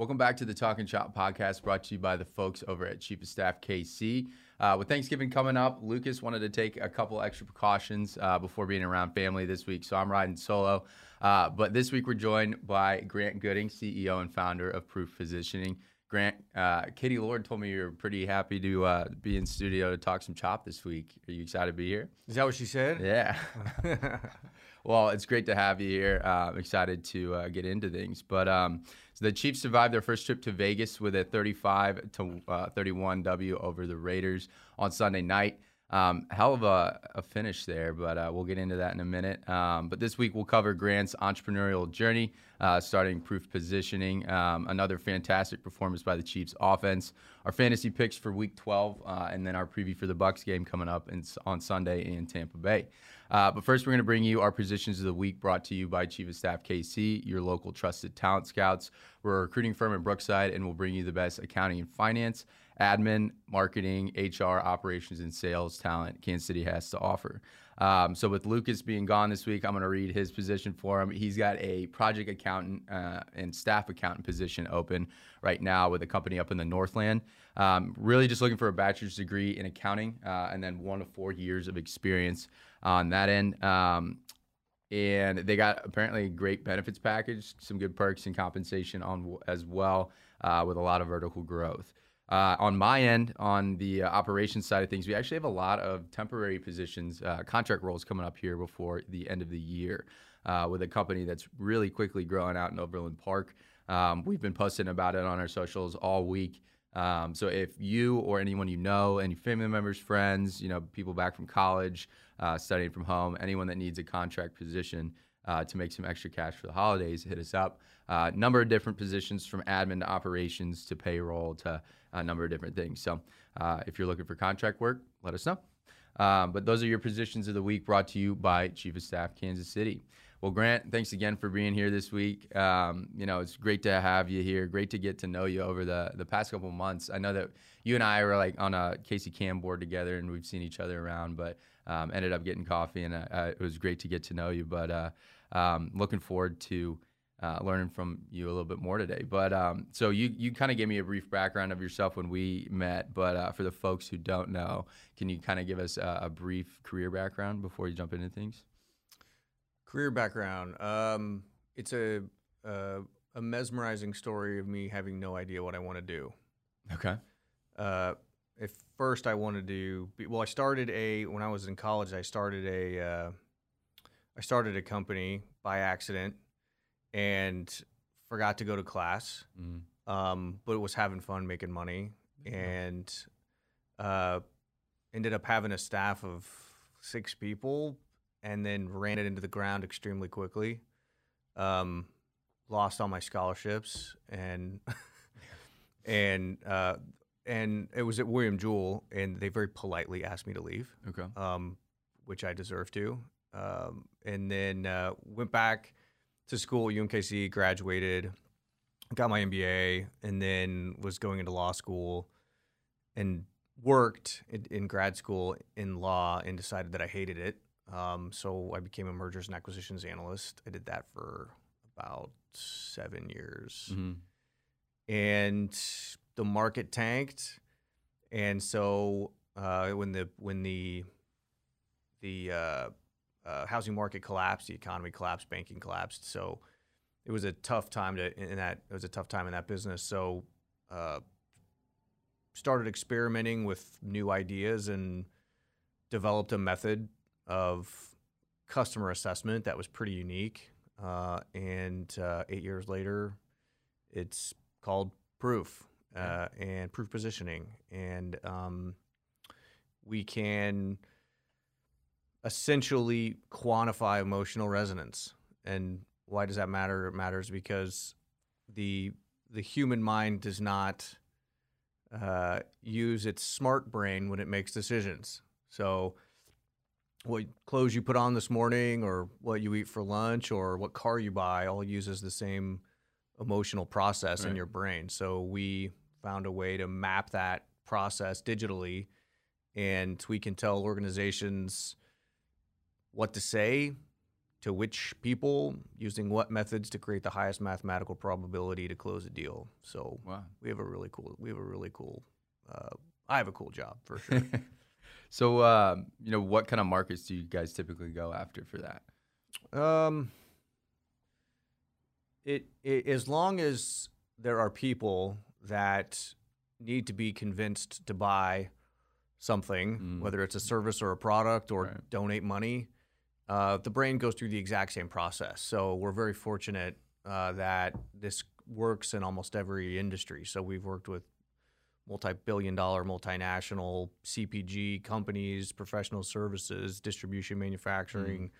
Welcome back to the Talking Chop podcast brought to you by the folks over at Chief of Staff KC. Uh, with Thanksgiving coming up, Lucas wanted to take a couple extra precautions uh, before being around family this week, so I'm riding solo. Uh, but this week we're joined by Grant Gooding, CEO and founder of Proof Positioning. Grant, uh, Katie Lord told me you're pretty happy to uh, be in studio to talk some chop this week. Are you excited to be here? Is that what she said? Yeah. well, it's great to have you here. Uh, I'm excited to uh, get into things. But um, so the Chiefs survived their first trip to Vegas with a 35 to uh, 31 W over the Raiders on Sunday night. Um, hell of a, a, finish there, but uh, we'll get into that in a minute. Um, but this week we'll cover Grant's entrepreneurial journey, uh, starting proof positioning, um, another fantastic performance by the Chiefs offense, our fantasy picks for Week 12, uh, and then our preview for the Bucks game coming up in, on Sunday in Tampa Bay. Uh, but first, we're going to bring you our positions of the week brought to you by Chief of Staff KC, your local trusted talent scouts. We're a recruiting firm in Brookside, and we'll bring you the best accounting and finance admin, marketing, HR, operations, and sales talent Kansas City has to offer. Um, so with Lucas being gone this week, I'm going to read his position for him. He's got a project accountant uh, and staff accountant position open right now with a company up in the Northland. Um, really just looking for a bachelor's degree in accounting uh, and then one to four years of experience on that end. Um, and they got apparently a great benefits package, some good perks and compensation on as well, uh, with a lot of vertical growth. Uh, on my end, on the uh, operations side of things, we actually have a lot of temporary positions, uh, contract roles coming up here before the end of the year uh, with a company that's really quickly growing out in Overland Park. Um, we've been posting about it on our socials all week. Um, so if you or anyone you know, any family members, friends, you know, people back from college, uh, studying from home, anyone that needs a contract position, uh, to make some extra cash for the holidays, hit us up. A uh, number of different positions from admin to operations to payroll to a number of different things. So uh, if you're looking for contract work, let us know. Um, but those are your positions of the week brought to you by Chief of Staff Kansas City. Well, Grant, thanks again for being here this week. Um, you know, it's great to have you here. Great to get to know you over the the past couple months. I know that you and I were like on a Casey Cam board together, and we've seen each other around, but um, ended up getting coffee, and uh, uh, it was great to get to know you. But uh, um, looking forward to uh, learning from you a little bit more today. But um, so you you kind of gave me a brief background of yourself when we met, but uh, for the folks who don't know, can you kind of give us a, a, brief career background before you jump into things? Career background. Um, it's a, a, a mesmerizing story of me having no idea what I want to do. Okay. At first, I wanted to. Be, well, I started a when I was in college. I started a uh, I started a company by accident and forgot to go to class, mm. um, but was having fun making money, and uh, ended up having a staff of six people, and then ran it into the ground extremely quickly. Um, lost all my scholarships, and and uh, and it was at William Jewell, and they very politely asked me to leave. Okay. Um, which I deserve to. Um, and then uh, went back to school at UMKC, graduated, got my MBA, and then was going into law school and worked in, in grad school in law and decided that I hated it. Um, so I became a mergers and acquisitions analyst. I did that for about seven years. Mm-hmm. And the market tanked. And so uh, when the when the the uh, uh, housing market collapsed, the economy collapsed, banking collapsed. So it was a tough time to in that it was a tough time in that business. So uh, started experimenting with new ideas and developed a method of customer assessment that was pretty unique. Uh, and uh, eight years later, it's called Proof uh, and Proof Positioning, and um, we can essentially quantify emotional resonance. And why does that matter? It matters because the the human mind does not uh, use its smart brain when it makes decisions. So, what clothes you put on this morning, or what you eat for lunch, or what car you buy, all uses the same emotional process right. in your brain. So we found a way to map that process digitally, and we can tell organizations what to say to which people using what methods to create the highest mathematical probability to close a deal. So Wow. we have a really cool. We have a really cool. Uh, I have a cool job for sure. so, um, you know, what kind of markets do you guys typically go after for that? Um, it, it as long as there are people that need to be convinced to buy something, Mm. whether it's a service or a product or Right. donate money, uh, the brain goes through the exact same process. So we're very fortunate uh, that this works in almost every industry. So we've worked with multi-billion-dollar, multinational CPG companies, professional services, distribution, manufacturing,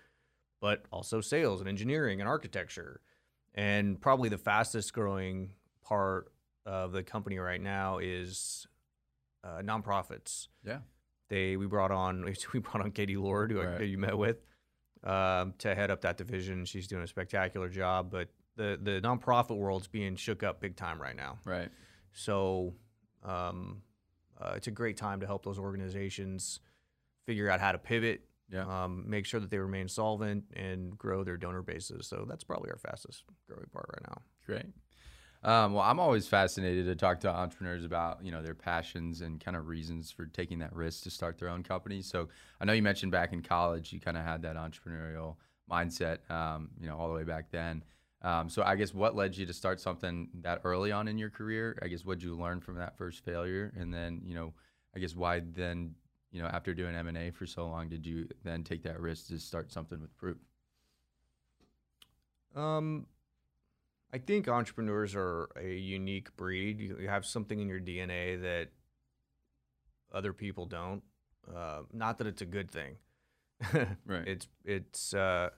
but also sales and engineering and architecture. And probably the fastest growing part of the company right now is uh, nonprofits. Yeah. They we brought on we brought on Katie Lord, who, I- Right. who you met with, um, to head up that division. She's doing a spectacular job. But the the nonprofit world's being shook up big time right now. Right. So um, uh, it's a great time to help those organizations figure out how to pivot, Yeah. um, make sure that they remain solvent, and grow their donor bases. So that's probably our fastest growing part right now. Great. Um, well, I'm always fascinated to talk to entrepreneurs about you know their passions and kind of reasons for taking that risk to start their own company. So I know you mentioned back in college you kind of had that entrepreneurial mindset, um, you know, all the way back then. Um, so I guess what led you to start something that early on in your career? I guess what did you learn from that first failure, and then you know, I guess why then you know after doing M and A for so long did you then take that risk to start something with Proof? Um, I think entrepreneurs are a unique breed. You, have something in your DNA that other people don't. Uh, not that it's a good thing. Right. It's it's. Uh,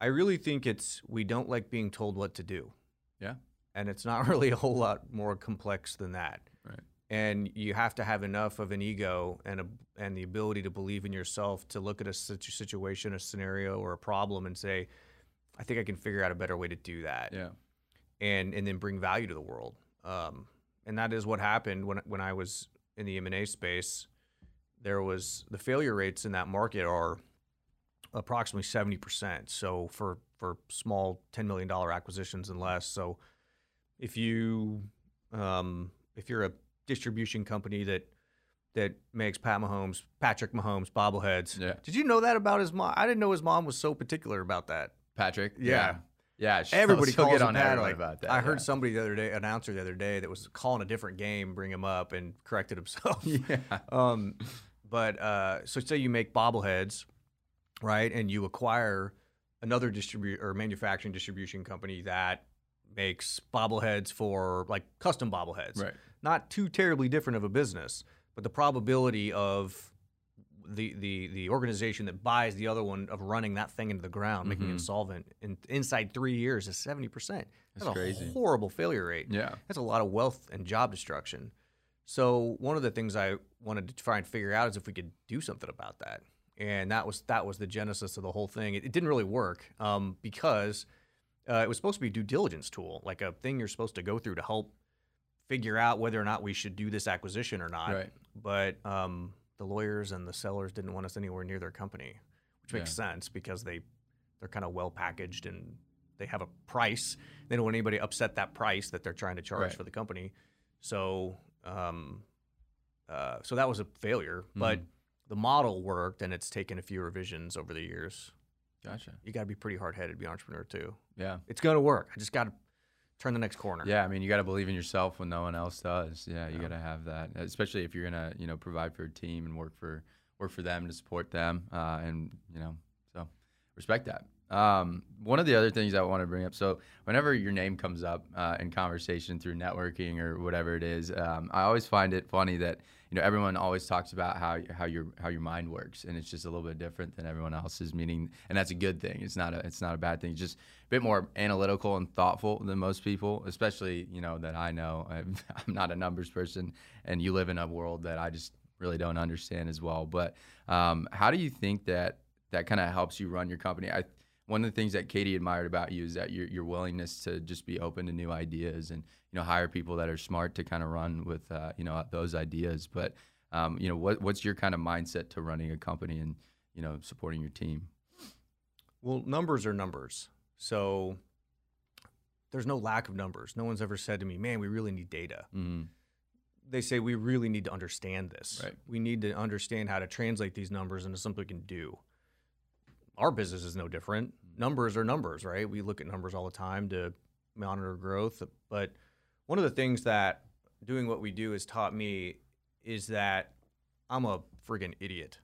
I really think it's we don't like being told what to do. Yeah. And it's not really a whole lot more complex than that. Right. And you have to have enough of an ego and a and the ability to believe in yourself to look at a situ- situation, a scenario, or a problem and say, I think I can figure out a better way to do that Yeah. and and then bring value to the world. Um, and that is what happened when when I was in the M and A space. There was the failure rates in that market are approximately seventy percent. So for for small ten million dollar acquisitions and less. So if you um, if you're a distribution company that that makes Pat Mahomes, Patrick Mahomes bobbleheads. Yeah. Did you know that about his mom? I didn't know his mom was so particular about that. Patrick. Yeah. Yeah. Everybody she'll calls on Pat. like, about that. I heard yeah. somebody the other day, announcer the other day, that was calling a different game, bring him up and corrected himself. Yeah. um, but uh, so say you make bobbleheads, right, and you acquire another distribute or manufacturing distribution company that makes bobbleheads for like custom bobbleheads. Right. Not too terribly different of a business, but the probability of the the the organization that buys the other one of running that thing into the ground, making it Mhm. insolvent in inside three years is seventy percent. That's a crazy. horrible failure rate. Yeah. That's a lot of wealth and job destruction. So one of the things I wanted to try and figure out is if we could do something about that, and that was that was the genesis of the whole thing. It, it didn't really work um, because uh, it was supposed to be a due diligence tool, like a thing you're supposed to go through to help figure out whether or not we should do this acquisition or not. Right. But um, the lawyers and the sellers didn't want us anywhere near their company, which makes sense because they they're kind of well packaged and they have a price. They don't want anybody to upset that price that they're trying to charge Right. for the company. So, um, uh, so that was a failure. But Mhm. the model worked, and it's taken a few revisions over the years. Gotcha. You got to be pretty hard headed to be an entrepreneur too. Yeah. It's going to work. I just got to turn the next corner. Yeah, I mean, you got to believe in yourself when no one else does. Yeah, you Yeah. got to have that, especially if you're gonna, you know, provide for a team and work for work for them to support them, uh, and you know, so respect that. Um, one of the other things I want to bring up, so whenever your name comes up uh, in conversation through networking or whatever it is, um, I always find it funny that you know everyone always talks about how how your how your mind works, and it's just a little bit different than everyone else's. Meaning, and that's a good thing. It's not a it's not a bad thing. It's just a bit more analytical and thoughtful than most people, especially you know that I know. I'm, I'm not a numbers person, and you live in a world that I just really don't understand as well. But um, how do you think that that kind of helps you run your company? I one of the things that Katie admired about you is that your your willingness to just be open to new ideas and you know hire people that are smart to kind of run with uh, you know those ideas. But um, you know what what's your kind of mindset to running a company and you know supporting your team? Well, numbers are numbers. So there's no lack of numbers. No one's ever said to me, man, we really need data. Mm-hmm. They say we really need to understand this. Right. We need to understand how to translate these numbers into something we can do. Our business is no different. Numbers are numbers, right? We look at numbers all the time to monitor growth. But one of the things that doing what we do has taught me is that I'm a friggin' idiot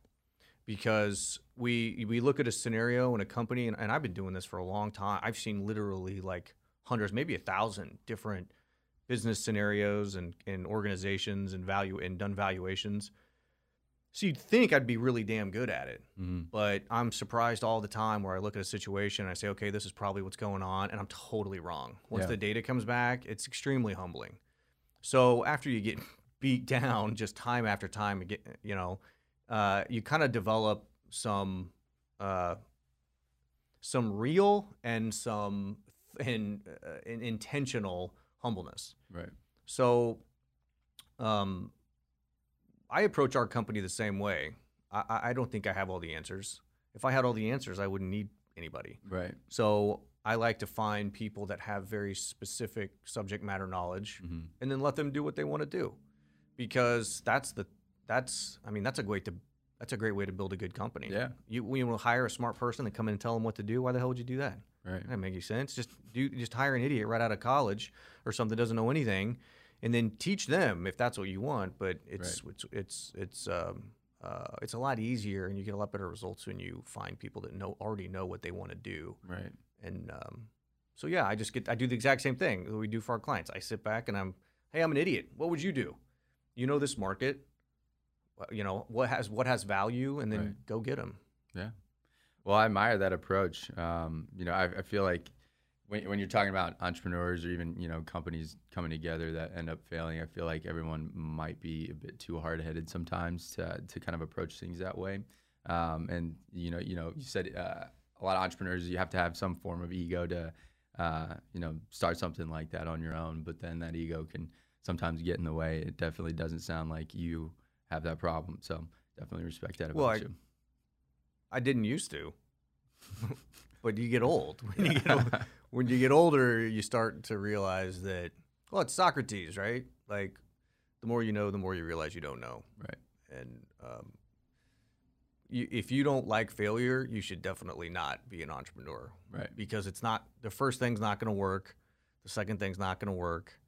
because we we look at a scenario in a company and, and I've been doing this for a long time. I've seen literally like hundreds, maybe a thousand different business scenarios and, and organizations and value and done valuations. So you'd think I'd be really damn good at it. Mm-hmm. But I'm surprised all the time where I look at a situation and I say, okay, this is probably what's going on, and I'm totally wrong. Once Yeah. the data comes back, it's extremely humbling. So after you get beat down just time after time, you get- you know, uh, you kind of develop some uh, some real and some and, uh, and intentional humbleness. Right. So, um, I approach our company the same way. I, I- don't think I have all the answers. If I had all the answers, I wouldn't need anybody. Right. So I like to find people that have very specific subject matter knowledge, Mm-hmm. and then let them do what they want to do, because that's the that's I mean that's a great to that's a great way to build a good company. Yeah. You when you hire a smart person to come in and tell them what to do, why the hell would you do that? Right. That doesn't make any sense. Just do just hire an idiot right out of college or something that doesn't know anything, and then teach them if that's what you want. But it's it's it's it's um, uh, it's a lot easier, and you get a lot better results when you find people that know already know what they want to do. Right. And um, so yeah, I just get I do the exact same thing that we do for our clients. I sit back and I'm, hey, I'm an idiot. What would you do? You know this market. You know what has what has value, and then Right. go get them. Yeah. Well, I admire that approach. Um, you know, I, I feel like when, when you're talking about entrepreneurs or even you know companies coming together that end up failing, I feel like everyone might be a bit too hard headed sometimes to to kind of approach things that way. Um, and you know, you know, you said uh, a lot of entrepreneurs you have to have some form of ego to uh, you know start something like that on your own, but then that ego can sometimes get in the way. It definitely doesn't sound like you have that problem. So definitely respect that about Well, I- you. I didn't used to, but you get old. When you get, old, when you get older, you start to realize that well, it's Socrates, right? Like the more you know, the more you realize you don't know. Right. And um, you, if you don't like failure, you should definitely not be an entrepreneur. Right. because it's not the first thing's not going to work the second thing's not going to work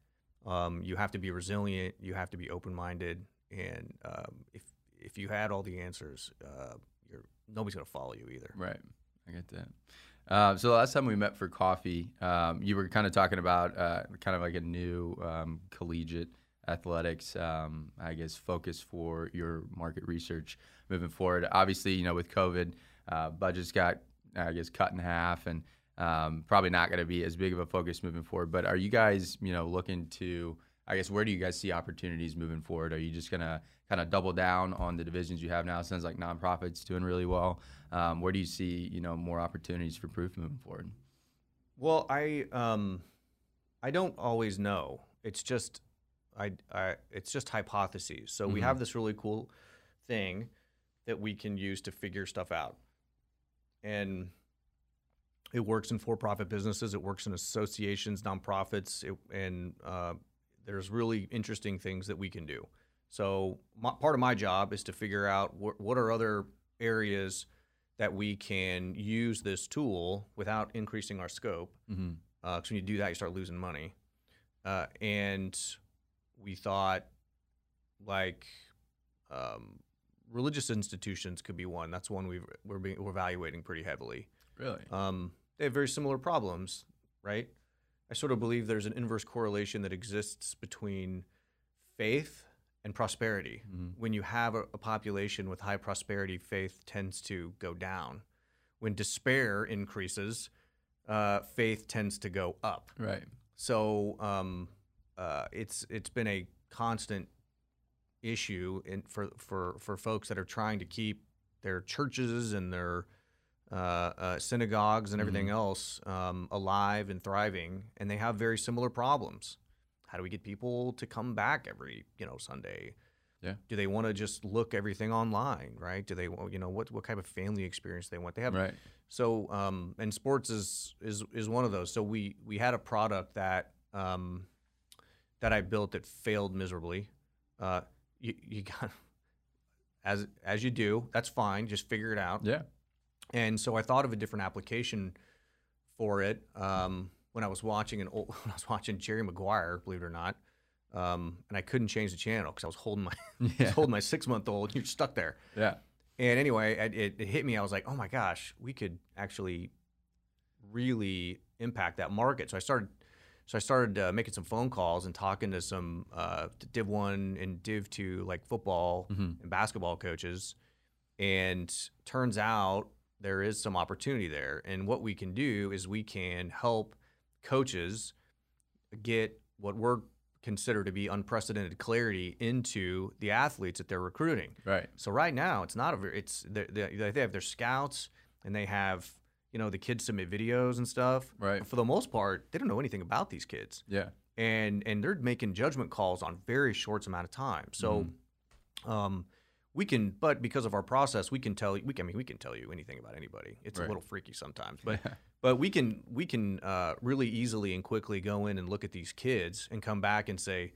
um, you have to be resilient you have to be open-minded and um, if if you had all the answers uh, you're nobody's going to follow you either Right. I get that. Uh, so the last time we met for coffee, um, you were kind of talking about uh, kind of like a new um, collegiate athletics, um, I guess, focus for your market research moving forward. Obviously, you know, with COVID, uh, budgets got, I guess, cut in half, and um, probably not going to be as big of a focus moving forward. But are you guys, you know, looking to, I guess, where do you guys see opportunities moving forward? Are you just going to kind of double down on the divisions you have now? Sounds like nonprofits doing really well. Um, where do you see, you know, more opportunities for proof moving forward? well i um i don't always know it's just i, I it's just hypotheses so we Mhm. have this really cool thing that we can use to figure stuff out and it works in for-profit businesses it works in associations nonprofits it, and uh, there's really interesting things that we can do so my, part of my job is to figure out wh- what are other areas that we can use this tool without increasing our scope Mm-hmm. because when you do that, you start losing money. Uh, and we thought like um, religious institutions could be one. That's one we've, we're, being, we're evaluating pretty heavily. Really? Um, they have very similar problems, right? I sort of believe there's an inverse correlation that exists between faith and prosperity. Mhm. When you have a, a population with high prosperity, faith tends to go down. When despair increases, uh, faith tends to go up. Right. So um, uh, it's it's been a constant issue in, for for for folks that are trying to keep their churches and their uh, uh, synagogues and everything else um, alive and thriving, and they have very similar problems. How do we get people to come back every you know Sunday? Yeah. Do they want to just look everything online, right? Do they, wa- you know, what what kind of family experience they want? They have Right. So um, and sports is is is one of those. So we we had a product that um, that I built that failed miserably. Uh, you you got as as you do. That's fine. Just figure it out. Yeah. And so I thought of a different application for it um, when I was watching an old, when I was watching Jerry Maguire, believe it or not. Um, and I couldn't change the channel because I was holding my Yeah. was holding my six month old. And you're stuck there. Yeah. And anyway, it, it, it hit me. I was like, oh my gosh, we could actually really impact that market. So I started, so I started uh, making some phone calls and talking to some uh, Div One and Div Two like football Mhm. and basketball coaches. And turns out there is some opportunity there. And what we can do is we can help coaches get what we're consider to be unprecedented clarity into the athletes that they're recruiting. Right. So right now, it's not a very. It's they they they have their scouts and they have you know the kids submit videos and stuff. Right. But for the most part, they don't know anything about these kids, Yeah. and and they're making judgment calls on very short amount of time. So, um, we can, but because of our process, we can tell we can. I mean, we can tell you anything about anybody. It's Right. a little freaky sometimes, but but we can we can uh, really easily and quickly go in and look at these kids and come back and say,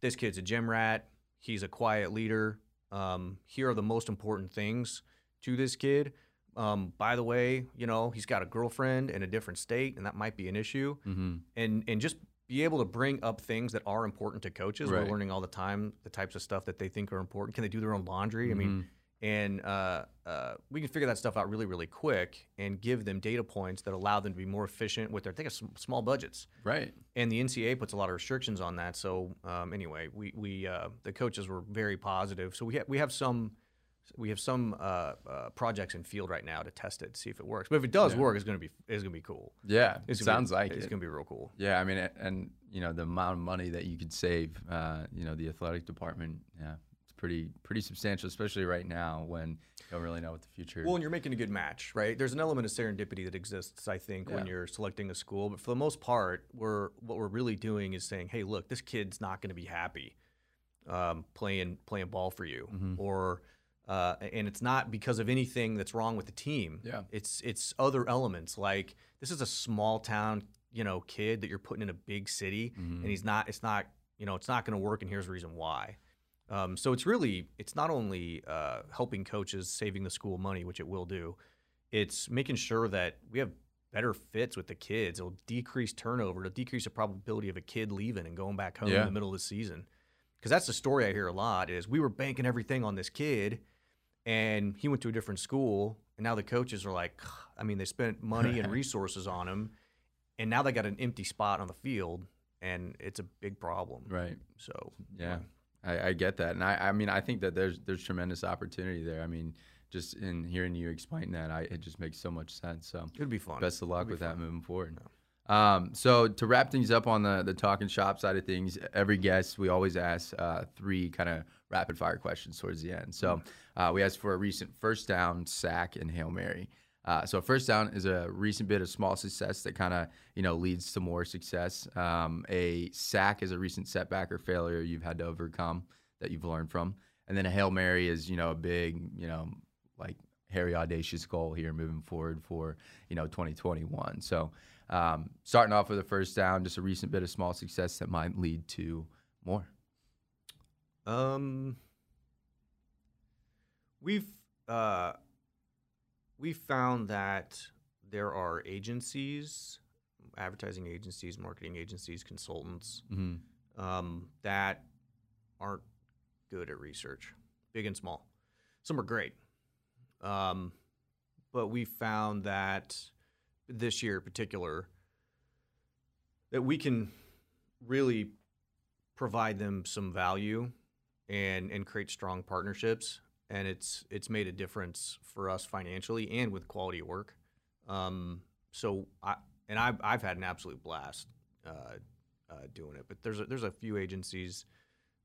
this kid's a gym rat. He's a quiet leader. Um, here are the most important things to this kid. Um, by the way, you know he's got a girlfriend in a different state, and that might be an issue. Mm-hmm. And and just be able to bring up things that are important to coaches. Right. We're learning all the time the types of stuff that they think are important. Can they do their own laundry? I mean, and uh, uh, we can figure that stuff out really, really quick and give them data points that allow them to be more efficient with their think of small budgets. Right. And the NCAA puts a lot of restrictions on that. So um, anyway, we we uh, the coaches were very positive. So we ha- we have some we have some uh, uh, projects in field right now to test it, see if it works. But if it does Yeah. work, it's gonna be it's gonna be cool. Yeah. It's gonna Sounds be, like it's it. gonna be real cool. Yeah, I mean, and you know the amount of money that you could save, uh, you know, the athletic department, yeah, it's pretty pretty substantial, especially right now when you don't really know what the future. Well, and you're making a good match, right? There's an element of serendipity that exists, I think, when you're selecting a school. But for the most part, we're what we're really doing is saying, "Hey, look, this kid's not going to be happy um, playing playing ball for you," Mhm. or uh, and it's not because of anything that's wrong with the team. Yeah. it's it's other elements like this is a small town, you know, kid that you're putting in a big city, Mhm. and he's not. It's not. You know, it's not going to work, and here's the reason why. Um, so it's really it's not only uh, helping coaches saving the school money, which it will do. It's making sure that we have better fits with the kids. It'll decrease turnover. It'll decrease the probability of a kid leaving and going back home Yeah. in the middle of the season. Because that's the story I hear a lot is we were banking everything on this kid, and he went to a different school, and now the coaches are like, I mean, they spent money and resources on him, and now they got an empty spot on the field, and it's a big problem. right. So Yeah, I, I get that, and I, I mean, I think that there's there's tremendous opportunity there. I mean, just in hearing you explain that, I, it just makes so much sense. So it'd be fun. best of luck with that moving forward. Um, so to wrap things up on the the talking chop side of things, every guest we always ask uh, three kind of rapid fire questions towards the end. So uh, we asked for a recent first down, sack, and hail mary. Uh, so first down is a recent bit of small success that kind of you know leads to more success. Um, a sack is a recent setback or failure you've had to overcome that you've learned from, and then a hail mary is you know a big you know like hairy audacious goal here moving forward for you know 2021. So um, starting off with a first down, just a recent bit of small success that might lead to more. Um, we've uh, we found that there are agencies, advertising agencies, marketing agencies, consultants Mm-hmm. um, that aren't good at research, big and small. Some are great, um, but we found that this year in particular that we can really provide them some value and and create strong partnerships. And it's it's made a difference for us financially and with quality of work. Um, so I and I've, I've had an absolute blast uh, uh, doing it. But there's a, there's a few agencies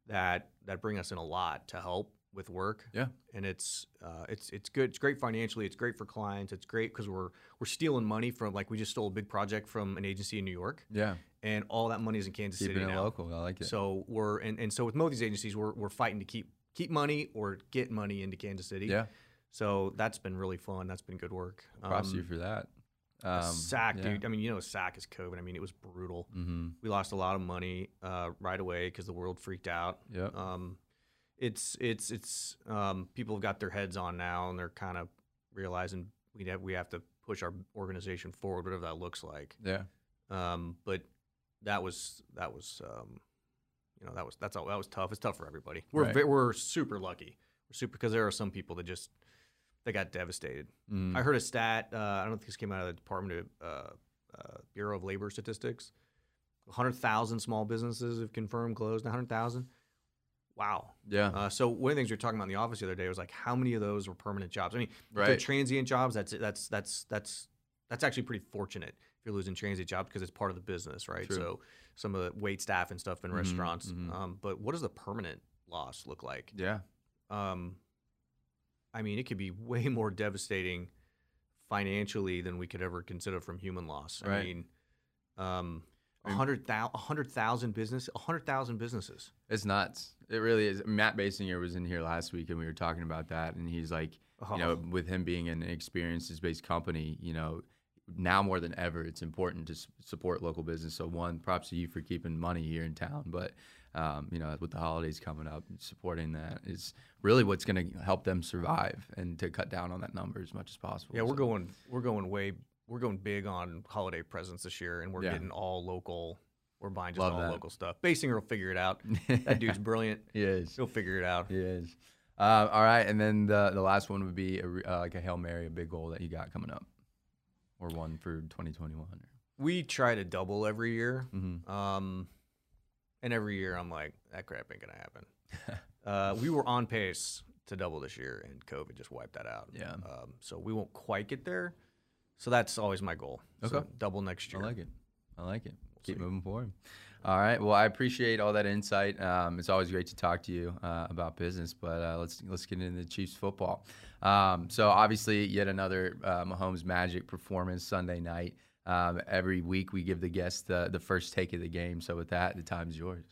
that that bring us in a lot to help with work Yeah. and it's uh, it's it's good it's great financially it's great for clients it's great because we're we're stealing money from like we just stole a big project from an agency in New York Yeah, and all that money is in Kansas keeping City it now. local. I like it. So we're and, and so with most of these agencies, we're we're fighting to keep keep money or get money into Kansas City. yeah, So that's been really fun. That's been good work. Props to you Um, for that. a sack, yeah. dude. I mean, you know, sack is COVID. I mean, it was brutal. Mm-hmm. We lost a lot of money uh, right away because the world freaked out. Yeah. Um, it's it's it's um, people have got their heads on now, and they're kind of realizing we have we have to push our organization forward, whatever that looks like. yeah. Um, but that was that was um, you know that was that's all that was tough. It's tough for everybody. We're Right. we're super lucky. We're super because there are some people that just they got devastated. Mm. I heard a stat. Uh, I don't think this came out of the Department of uh, uh, Bureau of Labor Statistics. 100,000 small businesses have confirmed closed. 100,000. Wow. yeah. Uh, so one of the things we were talking about in the office the other day was like how many of those were permanent jobs. I mean, if they're transient jobs. That's that's that's that's that's actually pretty fortunate if you're losing transient jobs because it's part of the business, right? True. So some of the wait staff and stuff in Mhm, restaurants. mhm. Um, but what does the permanent loss look like? yeah. um, I mean, it could be way more devastating financially than we could ever consider from human loss. I Right. mean, um, I mean- 100,000 100,000 business, 100,000 businesses. It's nuts. It really is. Matt Basinger was in here last week and we were talking about that. And he's like, you know, Oh. with him being an experiences based company, you know, now more than ever, it's important to support local business. So, one, props to you for keeping money here in town. But, um, you know, with the holidays coming up, supporting that is really what's going to help them survive and to cut down on that number as much as possible. Yeah, we're So, going we're going way we're going big on holiday presents this year, and we're Yeah. getting all local. We're buying just Love all that. local stuff. Basinger will figure it out. That dude's brilliant. he is. He'll figure it out. He is. Uh, all right. And then the, the last one would be a, uh, like a Hail Mary, a big goal that you got coming up or one for 2021. We try to double every year. Mm-hmm. Um, and every year I'm like, that crap ain't gonna happen. uh, we were on pace to double this year, and COVID just wiped that out. Yeah. Um, so we won't quite get there. So that's always my goal. So Okay. double next year. I like it. I like it. Keep see. moving forward. All right. Well, I appreciate all that insight. Um, it's always great to talk to you uh, about business, but uh, let's let's get into the Chiefs football. Um, so obviously, yet another uh, Mahomes Magic performance Sunday night. Um, every week we give the guests the, the first take of the game. So with that, the time's yours.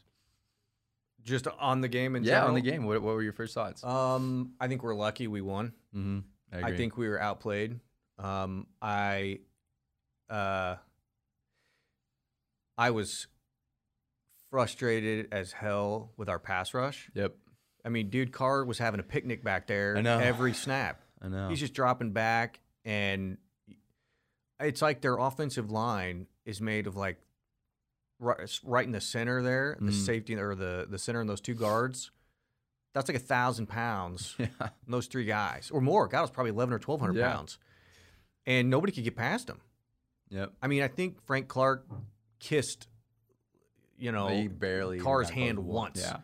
Just on the game and yeah, on the game. What, what were your first thoughts? Um, I think we're lucky we won. mm-hmm. I, think we were outplayed. Um, I, uh, I was frustrated as hell with our pass rush. Yep. I mean, dude, Carr was having a picnic back there I know. every snap. I know. He's just dropping back, and it's like their offensive line is made of like right, right in the center there, the Mm. safety or the the center and those two guards. That's like a thousand pounds. yeah. Those three guys or more. God, it was probably eleven or twelve hundred Yeah. pounds, and nobody could get past him. Yep. I mean, I think Frank Clark kissed, you know, He barely Carr's hand once. Yeah.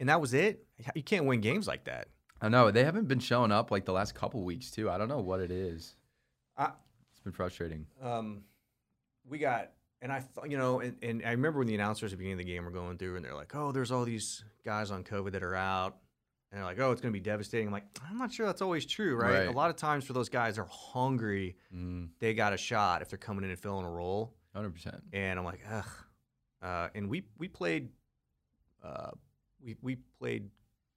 and that was it. You can't win games like that. I know they haven't been showing up like the last couple weeks too. I don't know what it is. I, It's been frustrating. um, we got, and I, thought, you know, and, and I remember when the announcers at the beginning of the game were going through, and they're like, "Oh, there's all these guys on COVID that are out," and they're like, "Oh, it's going to be devastating." I'm like, I'm not sure that's always true, right? Right. A lot of times for those guys, they're hungry. Mm, They got a shot if they're coming in and filling a role, 100%. and I'm like, ugh. Uh, and we we played, uh, we we played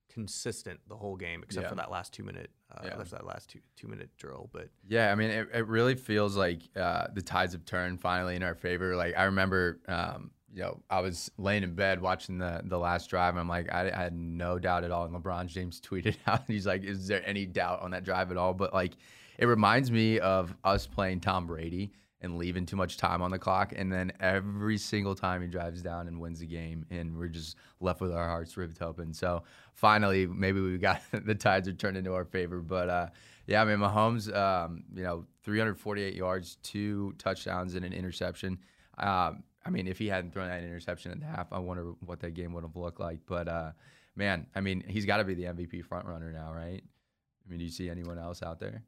consistent the whole game except Yeah. for that last two minute, uh, Yeah. that last two two minute drill, but. Yeah, I mean, it, it really feels like uh, the tides have turned finally in our favor. Like I remember, um, you know, I was laying in bed watching the the last drive, and I'm like, I, I had no doubt at all. And LeBron James tweeted out, he's like, "Is there any doubt on that drive at all?" But like, it reminds me of us playing Tom Brady and leaving too much time on the clock, and then every single time he drives down and wins the game, and we're just left with our hearts ripped open. So finally, maybe we got the tides are turned into our favor, but. uh yeah, I mean, Mahomes, um, you know, 348 yards, two touchdowns, and an interception. Um, I mean, if he hadn't thrown that interception at the half, I wonder what that game would have looked like. But uh, man, I mean, he's got to be the MVP front runner now, right? I mean, do you see anyone else out there?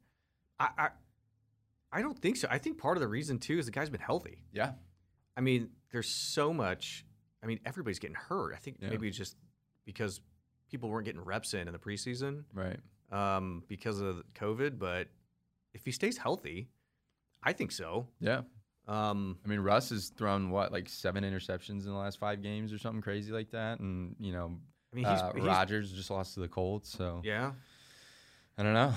I, I I don't think so. I think part of the reason too is the guy's been healthy. Yeah, I mean, there's so much. I mean, everybody's getting hurt. I think Yeah. maybe it's just because people weren't getting reps in in the preseason right. um, because of COVID. But if he stays healthy, I think so. Yeah, Um, I mean, Russ has thrown what like seven interceptions in the last five games or something crazy like that, and you know, I mean, he's, uh, he's Rodgers just lost to the Colts, so yeah. I don't know.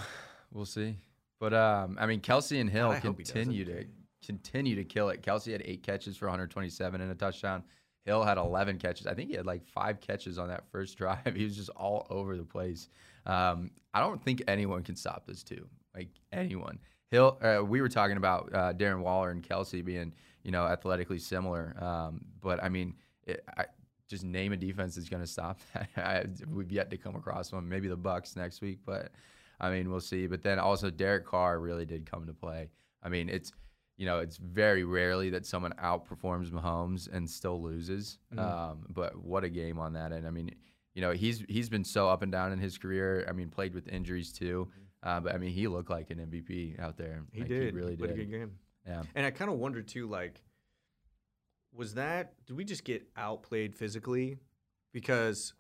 we'll see. But um, I mean, Kelce and Hill I hope he doesn't. continue to continue to kill it. Kelce had eight catches for 127 and a touchdown. Hill had 11 catches. I think he had like five catches on that first drive. He was just all over the place. Um, I don't think anyone can stop this two. Like anyone. Hill. Uh, we were talking about uh, Darren Waller and Kelce being, you know, athletically similar. Um, but I mean, it, I, just name a defense that's going to stop that. I, we've yet to come across one. Maybe the Bucks next week, but I mean, we'll see. But then also Derek Carr really did come to play. I mean, it's you know, it's very rarely that someone outperforms Mahomes and still loses. Mhm. Um, but what a game on that end. I mean, you know, he's he's been so up and down in his career. I mean, played with injuries too. Uh, but I mean, he looked like an MVP out there. He Like, did. He really did. a good game. Yeah. And I kind of wondered too, like, was that did we just get outplayed physically? Because,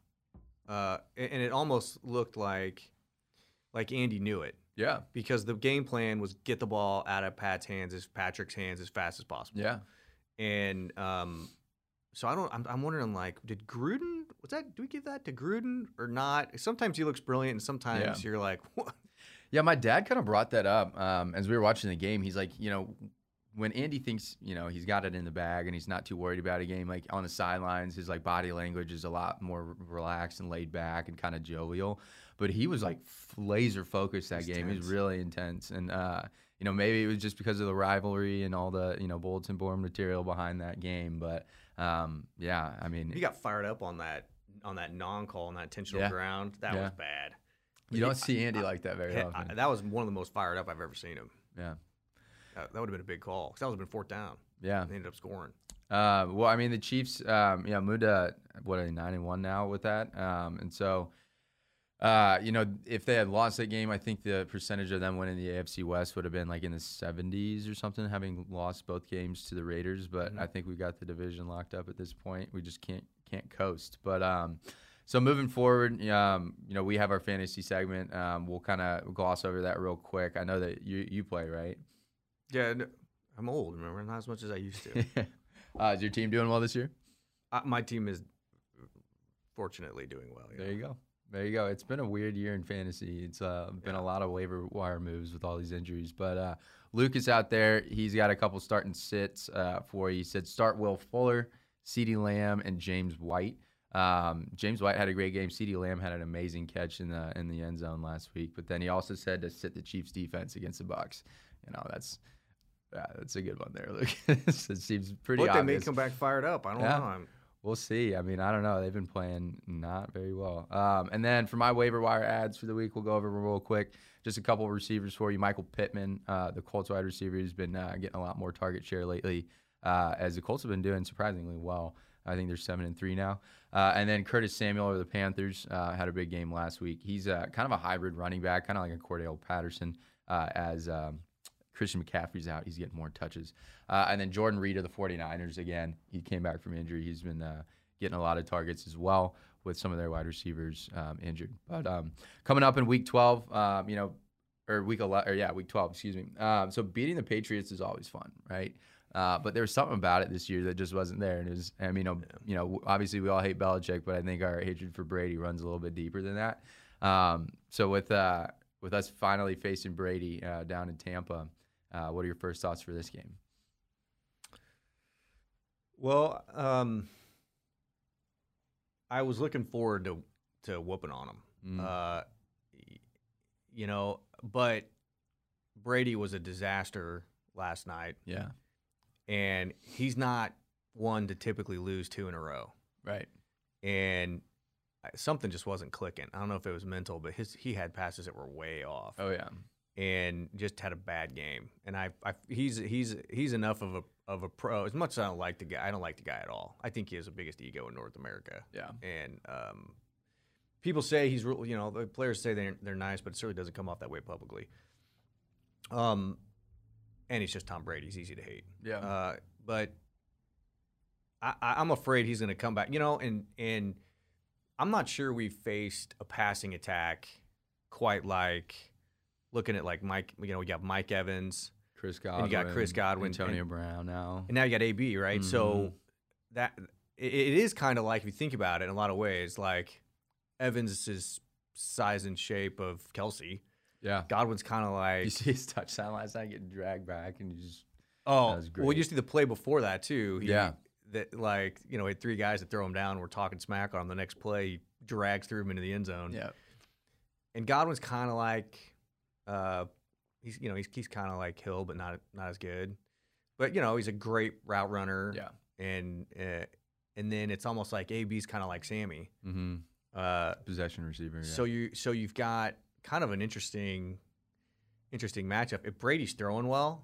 uh, and it almost looked like, like Andy knew it Yeah. because the game plan was get the ball out of Pat's hands, as Patrick's hands, as fast as possible. Yeah. And um, so I don't. I'm, I'm wondering, like, did Gruden? Was that? Do we give that to Gruden or not? Sometimes he looks brilliant, and sometimes Yeah. you're like, what? Yeah, my dad kind of brought that up um, as we were watching the game. He's like, you know, when Andy thinks, you know, he's got it in the bag and he's not too worried about a game, like on the sidelines, his like body language is a lot more relaxed and laid back and kind of jovial. But he was like laser focused that game. He was really intense, and uh, you know, maybe it was just because of the rivalry and all the you know bulletin board material behind that game. But um, yeah, I mean, he got fired up on that on that non-call on that intentional Yeah. ground. That Yeah. was bad. You don't see Andy like that very often. I- that was one of the most fired up I've ever seen him. yeah, That, that would have been a big call because that would have been fourth down. yeah. They ended up scoring. Uh, well, I mean, the Chiefs, um, yeah, moved to what are they nine and one now with that, um, and so, uh, you know, if they had lost that game, I think the percentage of them winning the AFC West would have been like in the 70s or something, having lost both games to the Raiders. But Mhm. I think we got the division locked up at this point. We just can't can't coast. But um, so moving forward, um, you know, we have our fantasy segment. Um, we'll kind of gloss over that real quick. I know that you you play right. Yeah, I'm old. Remember, not as much as I used to. uh, is your team doing well this year? I, my team is fortunately doing well. There you go. There you go. It's been a weird year in fantasy. It's uh, been Yeah. a lot of waiver wire moves with all these injuries. But uh, Luke is out there. He's got a couple starting sits uh, for you. He said start Will Fuller, CeeDee Lamb, and James White. Um, James White had a great game. CeeDee Lamb had an amazing catch in the in the end zone last week. But then he also said to sit the Chiefs defense against the Bucks. You know that's yeah, that's a good one there, Luke. it seems pretty But they may obvious. come back fired up. I don't Yeah. know. I'm, We'll see. I mean, I don't know. They've been playing not very well. Um, and then for my waiver wire ads for the week, we'll go over real quick. Just a couple of receivers for you. Michael Pittman, uh, the Colts wide receiver, has been uh, getting a lot more target share lately, uh, as the Colts have been doing surprisingly well. I think they're seven and three now. Uh, and then Curtis Samuel of the Panthers uh, had a big game last week. He's uh, kind of a hybrid running back, kind of like a Cordell Patterson, uh, as um, Christian McCaffrey's out. He's getting more touches. Uh, and then Jordan Reed of the 49ers, again, he came back from injury. He's been uh, getting a lot of targets as well with some of their wide receivers um, injured. But um, coming up in week 12, um, you know, or week 11, or yeah, week 12, excuse me. Um, so beating the Patriots is always fun, right? Uh, but there was something about it this year that just wasn't there. And it was, I mean, you know, you know, obviously we all hate Belichick, but I think our hatred for Brady runs a little bit deeper than that. Um, so with uh, with us finally facing Brady uh, down in Tampa, uh, what are your first thoughts for this game? well, um, I was looking forward to to whooping on him. Mm. Uh, you know, but Brady was a disaster last night, yeah, and he's not one to typically lose two in a row. right. And something just wasn't clicking. I don't know if it was mental, but his he had passes that were way off. Oh yeah, and just had a bad game. And I, I he's he's he's enough of a of a pro. As much as I don't like the guy, I don't like the guy at all. I think he has the biggest ego in North America. yeah, And um, people say he's real. You know, the players say they're they're nice, but it certainly doesn't come off that way publicly. Um, and he's just Tom Brady. He's easy to hate. yeah. Uh, but I, I'm afraid he's going to come back. You know, and and I'm not sure we faced a passing attack quite like looking at like Mike. You know, we got Mike Evans, Chris Godwin. and you got Chris Godwin, Antonio and- Brown now. and now you got AB, right? So Mhm. that it, it is kind of like if you think about it in a lot of ways, like Evans is size and shape of Kelce, Yeah. Godwin's kind of like You see his touchdown last night getting dragged back, and you just oh, well, you see the play before that too. He, Yeah. that like you know, he had three guys that throw him down. We're talking smack on him. The next play, he drags through him into the end zone. yeah, And Godwin's kind of like, uh, he's you know he's he's kind of like Hill, but not not as good. But you know he's a great route runner. yeah. And uh, and then it's almost like AB's kind of like Sammy. Mm-hmm. Uh, Possession receiver. Yeah. So you so you've got kind of an interesting interesting matchup. If Brady's throwing well,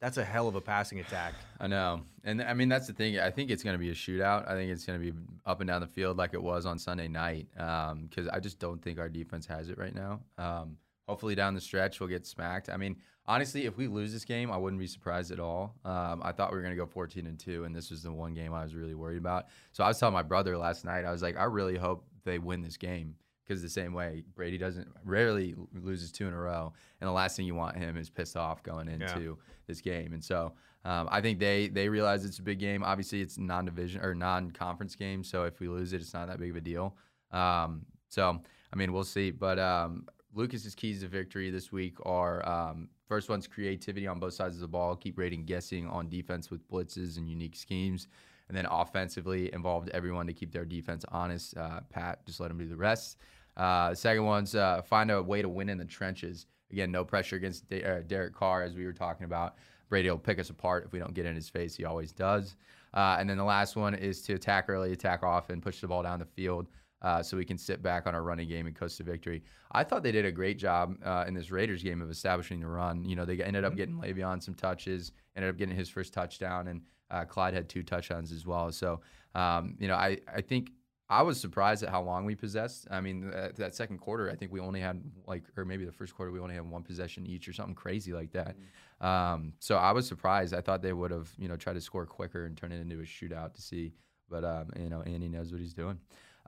that's a hell of a passing attack. I know, and I mean that's the thing. I think it's going to be a shootout. I think it's going to be up and down the field like it was on Sunday night. Because I just don't think our defense has it right now. Um, hopefully down the stretch we'll get smacked. I mean, honestly, if we lose this game, I wouldn't be surprised at all. Um, I thought we were going to go 14 and two, and this was the one game I was really worried about. So I was telling my brother last night, I was like, I really hope they win this game. Because the same way Brady doesn't rarely loses two in a row, and the last thing you want him is pissed off going into this game. And so um, I think they they realize it's a big game. Obviously, it's non-division or non-conference game, so if we lose it, it's not that big of a deal. Um, so I mean, we'll see. But um, Lucas's keys to victory this week are um, first one's creativity on both sides of the ball, keep Brady guessing on defense with blitzes and unique schemes. And then offensively, involved everyone to keep their defense honest. Uh, Pat, just let them do the rest. Uh, second one's uh, find a way to win in the trenches. Again, no pressure against De- uh, Derek Carr, as we were talking about. Brady will pick us apart if we don't get in his face. He always does. Uh, and then the last one is to attack early, attack often, push the ball down the field uh, so we can sit back on our running game and coast to victory. I thought they did a great job uh, in this Raiders game of establishing the run. You know, they ended up getting Le'Veon some touches, ended up getting his first touchdown, and uh, Clyde had two touchdowns as well. So, um, you know, I, I think I was surprised at how long we possessed. I mean, that, that second quarter, I think we only had like, or maybe the first quarter, we only had one possession each or something crazy like that. Um, so I was surprised. I thought they would have, you know, tried to score quicker and turn it into a shootout to see. But, um, you know, Andy knows what he's doing.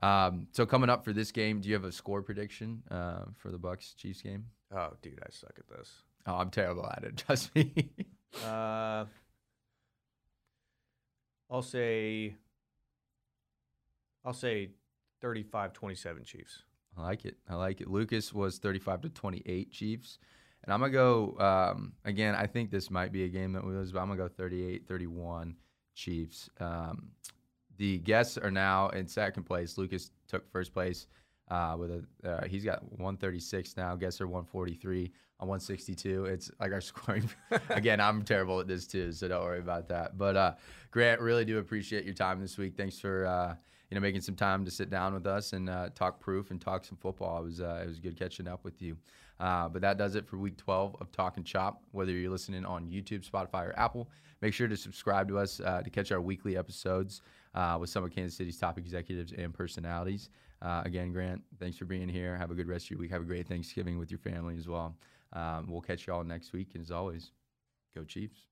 Um, so coming up for this game, do you have a score prediction uh, for the Bucs Chiefs game? Oh, dude, I suck at this. Oh, I'm terrible at it. Trust me. Uh, I'll say. I'll say 35-27 Chiefs. I like it. I like it. Lucas was 35 to 28 Chiefs. And I'm going to go, um, again, I think this might be a game that we lose, but I'm going to go 38 31 Chiefs. Um, the guests are now in second place. Lucas took first place uh, with a, uh, he's got 136 now. Guests are 143 on 162. It's like our scoring. again, I'm terrible at this too, so don't worry about that. But uh, Grant, really do appreciate your time this week. Thanks for, uh, you know, making some time to sit down with us and uh, talk proof and talk some football. It was uh, it was good catching up with you. Uh, but that does it for week 12 of Talking Chop. Whether you're listening on YouTube, Spotify, or Apple, make sure to subscribe to us uh, to catch our weekly episodes uh, with some of Kansas City's top executives and personalities. Uh, again, Grant, thanks for being here. Have a good rest of your week. Have a great Thanksgiving with your family as well. Um, we'll catch you all next week. And as always, go Chiefs.